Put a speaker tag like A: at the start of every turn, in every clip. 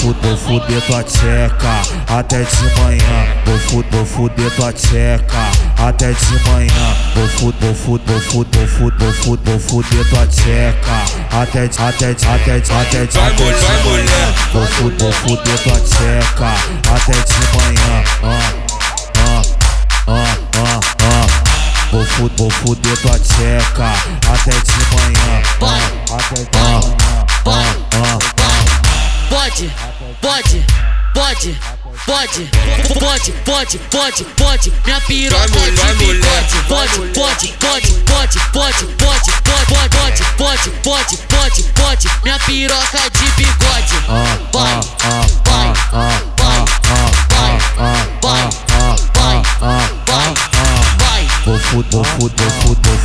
A: vou fuder tua tcheca até de manhã. Vou fuder, vou fuder tua tcheca até de manhã. Vou fuder, vou fuder, vou fuder, vou fuder, vou fuder, tua tcheca até de, até de, até de, até de, até de manhã. Vou fuder, vou fuder tua tcheca até de manhã. Ah, ah, ah, ah, ah. Vou fuder, vou fuder tua tcheca até de manhã. Ah, até de manhã. Ah, ah, ah.
B: Pode, pode, pode, pode, pode, pode, pode, pode, minha piroca de bigode. Pode, pode, pode, pode,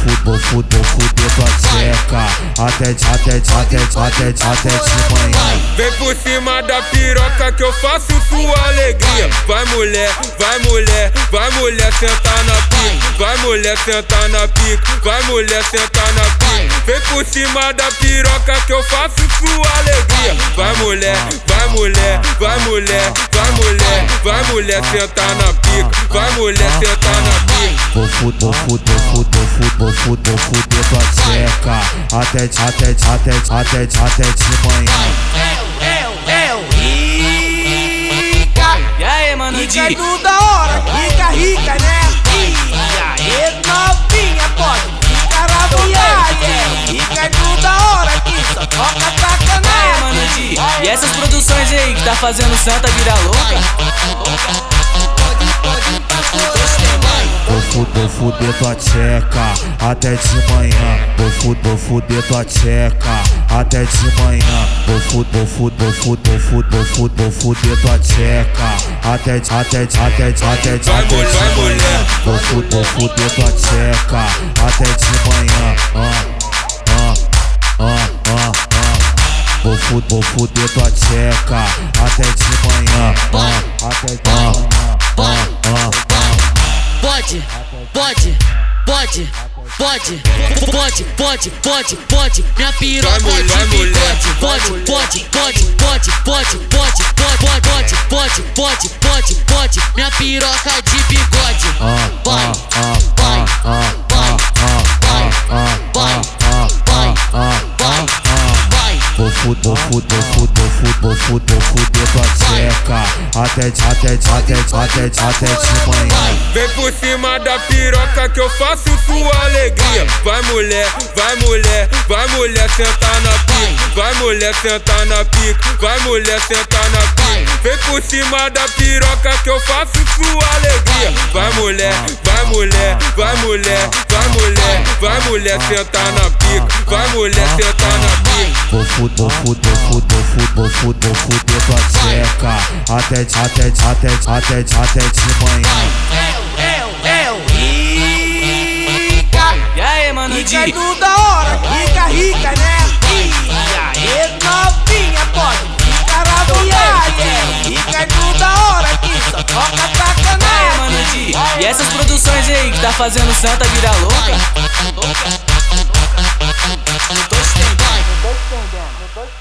A: fuder, vou fuder tua tcheca até de, até de, até de, até de, até de manhã.
C: Vem por cima da piroca que eu faço sua alegria. Vai mulher, vai mulher, vai mulher sentar na pica. Vai mulher sentar na pica, vai mulher sentar na pica. Vem por cima da piroca que eu faço sua alegria. Vai mulher, vai mulher, vai mulher, mulher, vai mulher sentar na pica. Vai mulher sentar na pica.
A: Vou fuder, vou fuder, vou fuder, vou fuder, vou fuder, vou fuder tua tcheca até de, até de, até de, até de, até de manhã.
D: Eu, eu, rica.
E: E aí, mano,
D: Rica
E: Di?
D: do da hora, rica, rica, né? E aí, novinha, pode ficar à vontade. Rica do da hora, que só toca
E: aí,
D: sacanagem.
E: mano, Di? E essas produções aí que tá fazendo Santa virar louca?
A: Vou fuder, tua tcheca até de manhã. Vou fuder, vou fuder tua tcheca até de manhã. Vou fuder, vou fuder, vou fuder, vou fuder, vou fuder, tua tcheca até de, até de, até de, até de, até de manhã. Vou fuder, vou fuder tua tcheca até de manhã. Ah, ah, ah, ah, ah. Vou fuder, vou fuder tua tcheca até de manhã. Ah, Ah, ah, ah.
B: Pode, pode, pode, pode, pode, pode, pode, pode, minha piroca
C: Vai,
B: de
C: vai,
B: bigode. Pode, pode, pode, pode, pode, pode, pode, pode, pode, pode, pode, pode, minha piroca de bigode.
A: Ah,
B: Vai,
A: ah,
B: vai,
A: ah, ah,
B: vai,
A: ah,
B: vai,
A: ah,
B: vai,
A: ah,
B: vai,
A: ah,
B: vai,
A: ah.
B: vai.
A: Vou fuder, vou fuder, fuder, fuder, fuder, fuder tua tcheca até de, até de, até de, até de, até de manhã.
C: Vem por cima da piroca que eu faço sua alegria. Vai mulher, vai mulher, vai mulher sentar na pica. Vai mulher sentar na pica, vai mulher sentar na pica. Vem por cima da piroca que eu faço sua alegria. Vai mulher, vai mulher, vai mulher, vai mulher, vai mulher sentar na pica. Vai mulher sentar na pica.
A: Vou fuder, vou fuder, fuder, fuder, fuder, fuder tua tcheca até de, até de, até de, até de, até de manhã.
D: Eu, eu, rica.
E: E aí, mano,
D: Rica
E: Di?
D: do da hora, rica, rica, né? E aí, novinha, pode ficar à vontade. Rica do da hora, que só toca sacanagem.
E: mano, Di? E essas produções aí que tá fazendo Santa virar louca?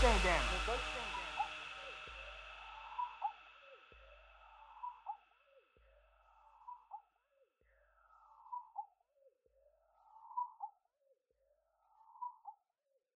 E: Amsterdam.